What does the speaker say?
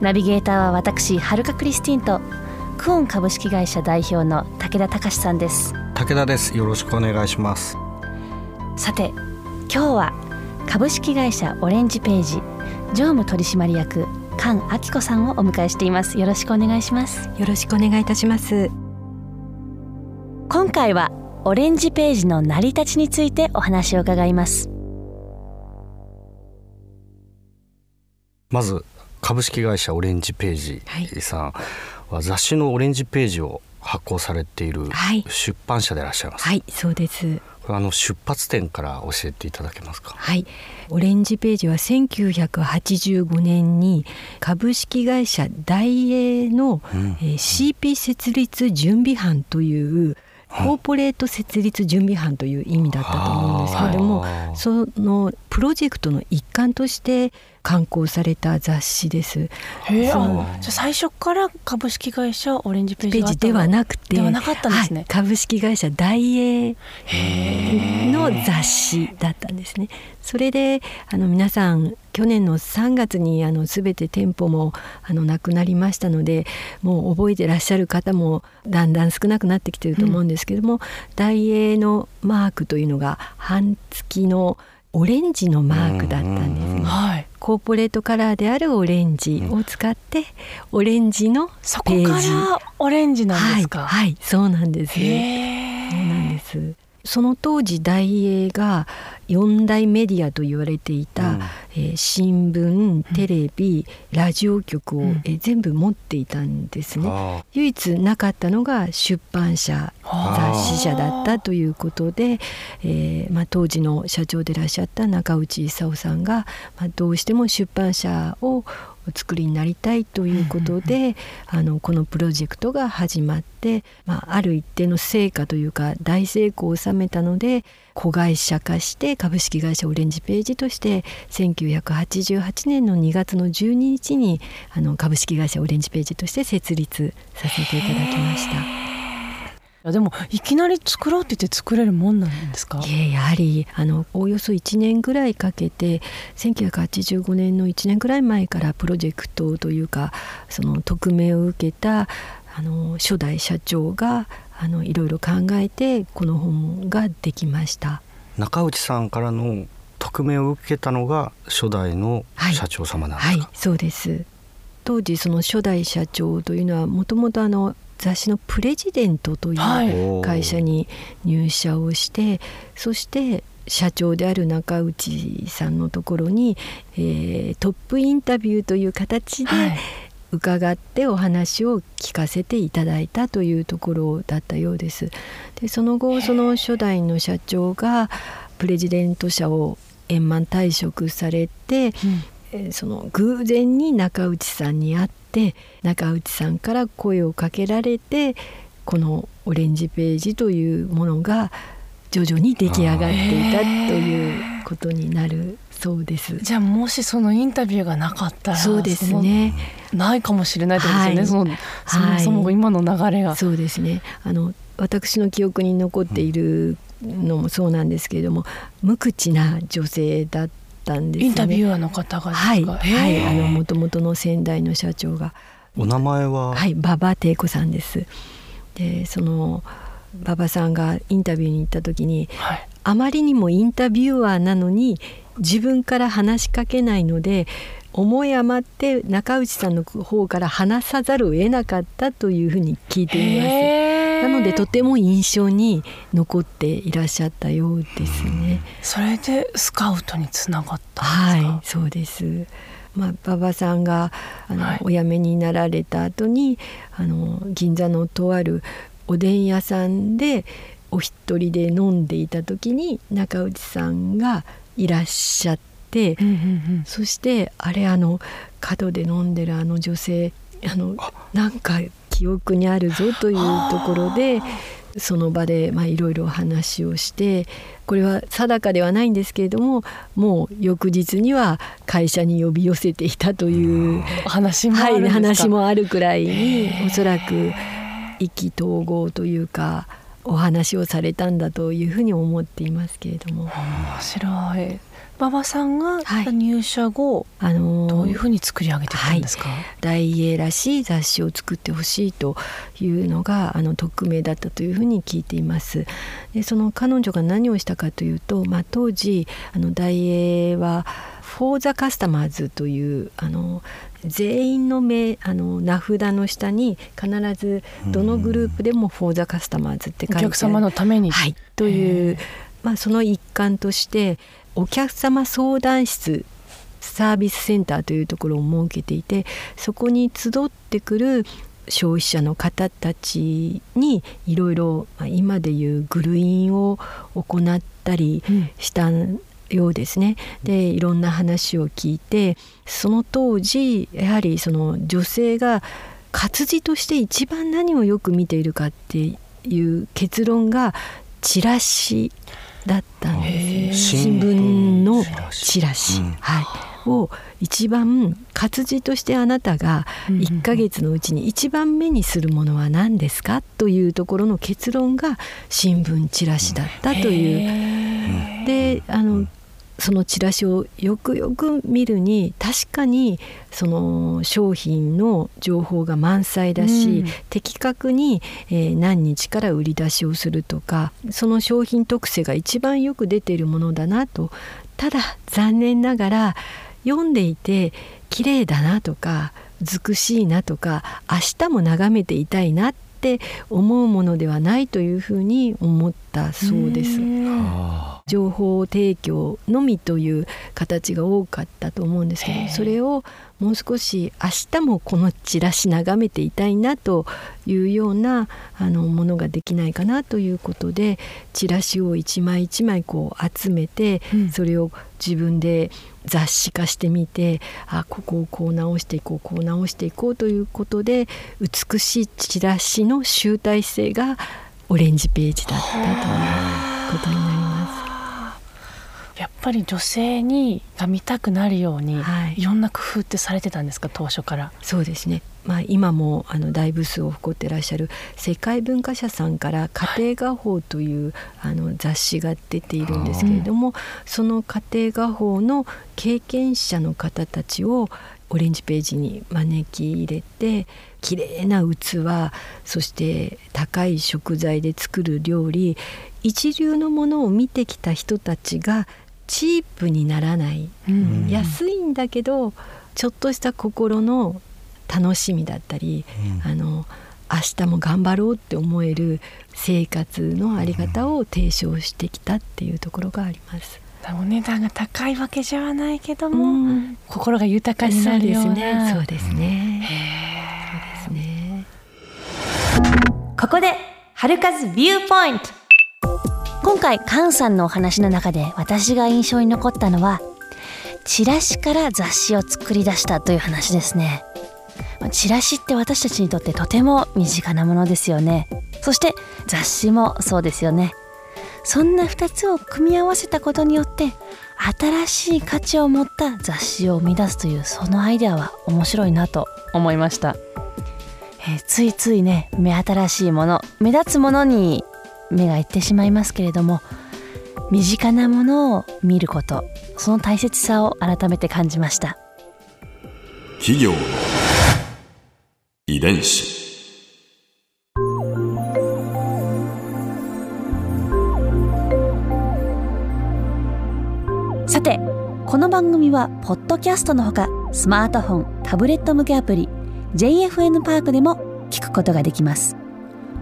ナビゲーターは私はるかクリスティンとクオン株式会社代表の武田隆さんです。武田です。よろしくお願いします。さて今日は株式会社オレンジページ常務取締役菅明子さんをお迎えしています。よろしくお願いします。よろしくお願いいたします。今回はオレンジページの成り立ちについてお話を伺います。まず株式会社オレンジページさんは雑誌のオレンジページを発行されている出版社でいらっしゃいます。はい、そうです。あの出発点から教えていただけますか？はい。オレンジページは1985年に株式会社大英の、うん、えー、CP 設立準備班というコーポレート設立準備班という意味だったと思うんですけれども、そのプロジェクトの一環として刊行された雑誌です。じゃ最初から株式会社オレンジページページではなくて。ではなかったんですね、はい、株式会社大英の雑誌だったんですね。それであの皆さん去年の3月にあの全て店舗もあのなくなりましたのでもう覚えてらっしゃる方もだんだん少なくなってきてると思うんですけども、うん、大英のマークというのが半月のオレンジのマークだったんですね、はい、コーポレートカラーであるオレンジを使って、オレンジのそこからオレンジなんですか、はい、はい、そうなんです。そうなんです。その当時大英が四大メディアと言われていた、うん、えー、新聞テレビ、うん、ラジオ局を、うん、えー、全部持っていたんですね。唯一なかったのが出版社雑誌社だったということで、えーまあ、当時の社長でいらっしゃった中内勲さんが、まあ、どうしても出版社をお作りになりたいということで、あのこのプロジェクトが始まって、まあ、ある一定の成果というか大成功を収めたので子会社化して株式会社オレンジページとして1988年の2月の12日にあの株式会社オレンジページとして設立させていただきました。でもいきなり作ろうって言って作れるもんなんですか？やはりあのおおよそ1年ぐらいかけて1985年の1年ぐらい前からプロジェクトというかその匿名を受けたあの初代社長があのいろいろ考えてこの本ができました。中内さんからの匿名を受けたのが初代の社長様なんですか、はいはい、そうです。当時その初代社長というのはもともとあの雑誌のプレジデントという会社に入社をして、はい、そして社長である中内さんのところに、えー、トップインタビューという形で伺ってお話を聞かせていただいたというところだったようです。でその後その初代の社長がプレジデント社を円満退職されて、うん、その偶然に中内さんに会ってて中内さんから声をかけられてこのオレンジページというものが徐々に出来上がっていたということになるそうです。じゃあもしそのインタビューがなかったらそうですね。ないかもしれないですよね、はい、そのそもそも今の流れが、はい、そうですね。あの私の記憶に残っているのもそうなんですけれども無口な女性だったんです、ね、インタビュアーの方がはい、はい、あの元々の先代の社長が。お名前は？はい。馬場貞子さんです。でその馬場さんがインタビューに行った時に、はい、あまりにもインタビュアーなのに自分から話しかけないので思い余って中内さんの方から話さざるを得なかったというふうに聞いています。なのでとても印象に残っていらっしゃったようですね。それでスカウトにつながったはい、そうです。まあ、馬場さんがあの、はい、お辞めになられた後にあの銀座のとあるおでん屋さんでお一人で飲んでいた時に中内さんがいらっしゃって、うんうんうん、そしてあれあの角で飲んでるあの女性あのなんか記憶にあるぞというところでその場でいろいろ話をしてこれは定かではないんですけれどももう翌日には会社に呼び寄せていたという話もある、はい、話もあるくらいにおそらく意気投合というかお話をされたんだというふうに思っていますけれども。面白い。馬場さんが入社後、はい、あのー、どういうふうに作り上げてたんですか、はい、大英らしい雑誌を作ってほしいというのがあの匿名だったというふうに聞いています。でその彼女が何をしたかというと、まあ、当時あの大英はフォーザカスタマーズというあの全員の名あの名札の下に必ずどのグループでも「フォーザカスタマーズ」って書いてある。お客様のために、はい、という、まあ、その一環としてお客様相談室サービスセンターというところを設けていてそこに集ってくる消費者の方たちにいろいろ今でいうグルインを行ったりしたようですね。でいろんな話を聞いてその当時やはりその女性が活字として一番何をよく見ているかっていう結論がチラシだったんです新聞のチラシ、うん、はい、を一番活字としてあなたが1ヶ月のうちに一番目にするものは何ですかというところの結論が新聞チラシだったという。であのそのチラシをよくよく見るに確かにその商品の情報が満載だし、うん、的確に、えー、何日から売り出しをするとかその商品特性が一番よく出ているものだなと。ただ残念ながら読んでいて綺麗だなとか美しいなとか明日も眺めていたいなって思うものではないというふうに思ったそうです。情報提供のみという形が多かったと思うんですけどそれをもう少し明日もこのチラシ眺めていたいなというようなあのものができないかなということでチラシを一枚一枚こう集めて、それを自分で雑誌化してみてあここをこう直していこうこう直していこうということで美しいチラシの集大成がオレンジページだったということになります。やっぱり女性にが見たくなるように、はい、いろんな工夫ってされてたんですか？当初から。そうですね。まあ、今もあの大部数を誇ってらっしゃる世界文化社さんから「家庭画報」という、あの雑誌が出ているんですけれども、その家庭画報の経験者の方たちをオレンジページに招き入れて綺麗な器そして高い食材で作る料理一流のものを見てきた人たちがチープにならない、うん、安いんだけどちょっとした心の楽しみだったり、うん、あの明日も頑張ろうって思える生活のあり方を提唱してきたっていうところがあります。お値段が高いわけじゃないけども、うん、心が豊かになるような。そうですね。そうですね。ここで春風ビューポイント今回菅さんのお話の中で私が印象に残ったのはチラシから雑誌を作り出したという話ですね。チラシって私たちにとってとても身近なものですよね。そして雑誌もそうですよね。そんな2つを組み合わせたことによって新しい価値を持った雑誌を生み出すというそのアイデアは面白いなと思いました、えー、ついついね目新しいもの目立つものに目がいってしまいますけれども身近なものを見ることその大切さを改めて感じました。企業の遺伝子。さてこの番組はポッドキャストのほかスマートフォンタブレット向けアプリ JFN パークでも聞くことができます